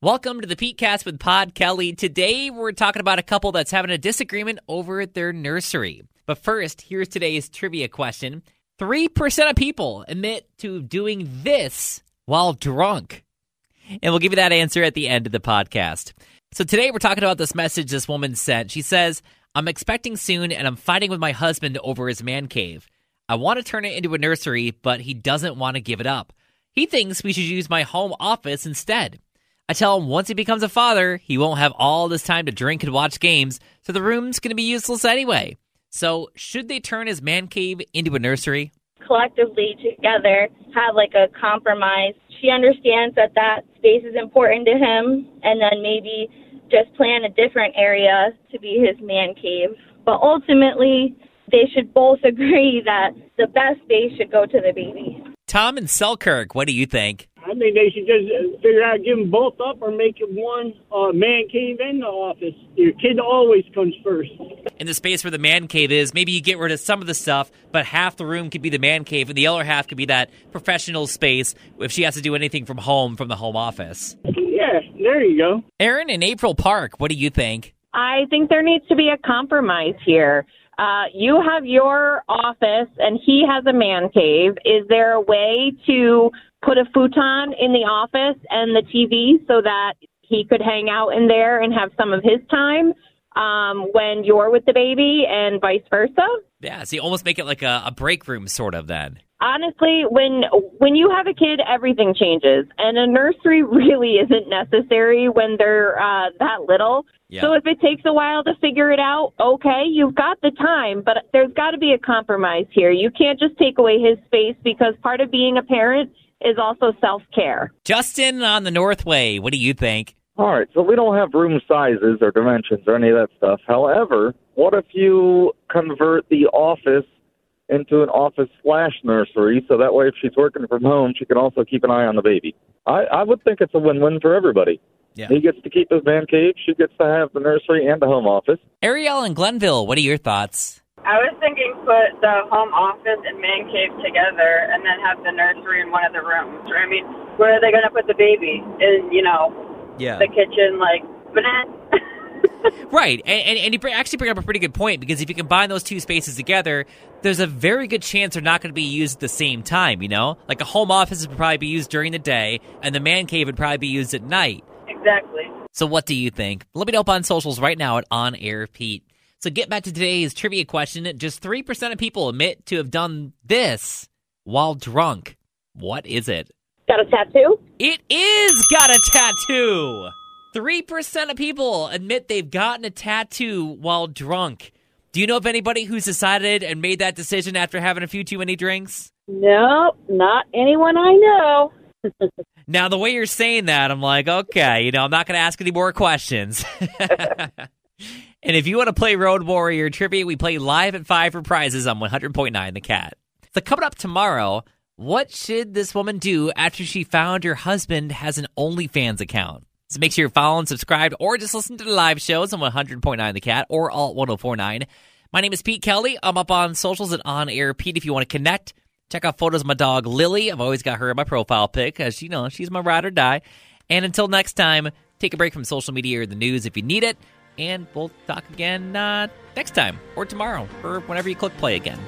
Welcome to the Pete Cast with Pod Kelly. Today we're talking about a couple that's having a disagreement over their nursery. But first, here's today's trivia question. 3% of people admit to doing this while drunk. And we'll give you that answer at the end of the podcast. So today we're talking about this message this woman sent. She says, I'm expecting soon and I'm fighting with my husband over his man cave. I want to turn it into a nursery, but he doesn't want to give it up. He thinks we should use my home office instead. I tell him once he becomes a father, he won't have all this time to drink and watch games, so the room's going to be useless anyway. So, should they turn his man cave into a nursery? collectively together have like a compromise. She understands that that space is important to him, and then maybe just plan a different area to be his man cave. But ultimately, they should both agree that the best space should go to the baby. Tom and Selkirk, what do you think? I think they should just uh, figure out give them both up or make it one uh, man cave in the office. Your kid always comes first. In the space where the man cave is, maybe you get rid of some of the stuff, but half the room could be the man cave, and the other half could be that professional space if she has to do anything from home, from the home office. Yeah, there you go. Aaron and April Park, what do you think? I think there needs to be a compromise here. Uh, you have your office and he has a man cave. Is there a way to put a futon in the office and the TV so that he could hang out in there and have some of his time um, when you're with the baby and vice versa? Yeah, so you almost make it like a, a break room, sort of, then. Honestly, when when you have a kid, everything changes, and a nursery really isn't necessary when they're uh, that little. Yeah. So if it takes a while to figure it out, okay, you've got the time, but there's got to be a compromise here. You can't just take away his space because part of being a parent is also self care. Justin on the Northway, what do you think? All right, so we don't have room sizes or dimensions or any of that stuff. However, what if you convert the office into an office slash nursery so that way if she's working from home, she can also keep an eye on the baby? I, I would think it's a win win for everybody. Yeah. He gets to keep his man cave, she gets to have the nursery and the home office. Ariel and Glenville, what are your thoughts? I was thinking put the home office and man cave together and then have the nursery in one of the rooms. I mean, where are they going to put the baby? In, you know, Yeah. the kitchen, like, banana. Right, and, and, and you actually bring up a pretty good point because if you combine those two spaces together, there's a very good chance they're not going to be used at the same time. You know, like a home office would probably be used during the day, and the man cave would probably be used at night. exactly. So, what do you think? Let me know up on socials right now at On Air Pete. So, get back to today's trivia question. Just three percent of people admit to have done this while drunk. What is it? Got a tattoo? It is got a tattoo. 3% of people admit they've gotten a tattoo while drunk. Do you know of anybody who's decided and made that decision after having a few too many drinks? No, not anyone I know. Now, the way you're saying that, I'm like, okay, you know, I'm not going to ask any more questions. and if you want to play Road Warrior Trivia, we play live at 5 for prizes on 100.9 The Cat. So, coming up tomorrow, what should this woman do after she found her husband has an OnlyFans account? So make sure you're following, subscribed, or just listen to the live shows on 100.9 The Cat or Alt 1049. My name is Pete Kelly. I'm up on socials and on air. Pete, if you want to connect, check out photos of my dog Lily. I've always got her in my profile pic because, you know, she's my ride or die. And until next time, take a break from social media or the news if you need it. And we'll talk again uh, next time or tomorrow or whenever you click play again.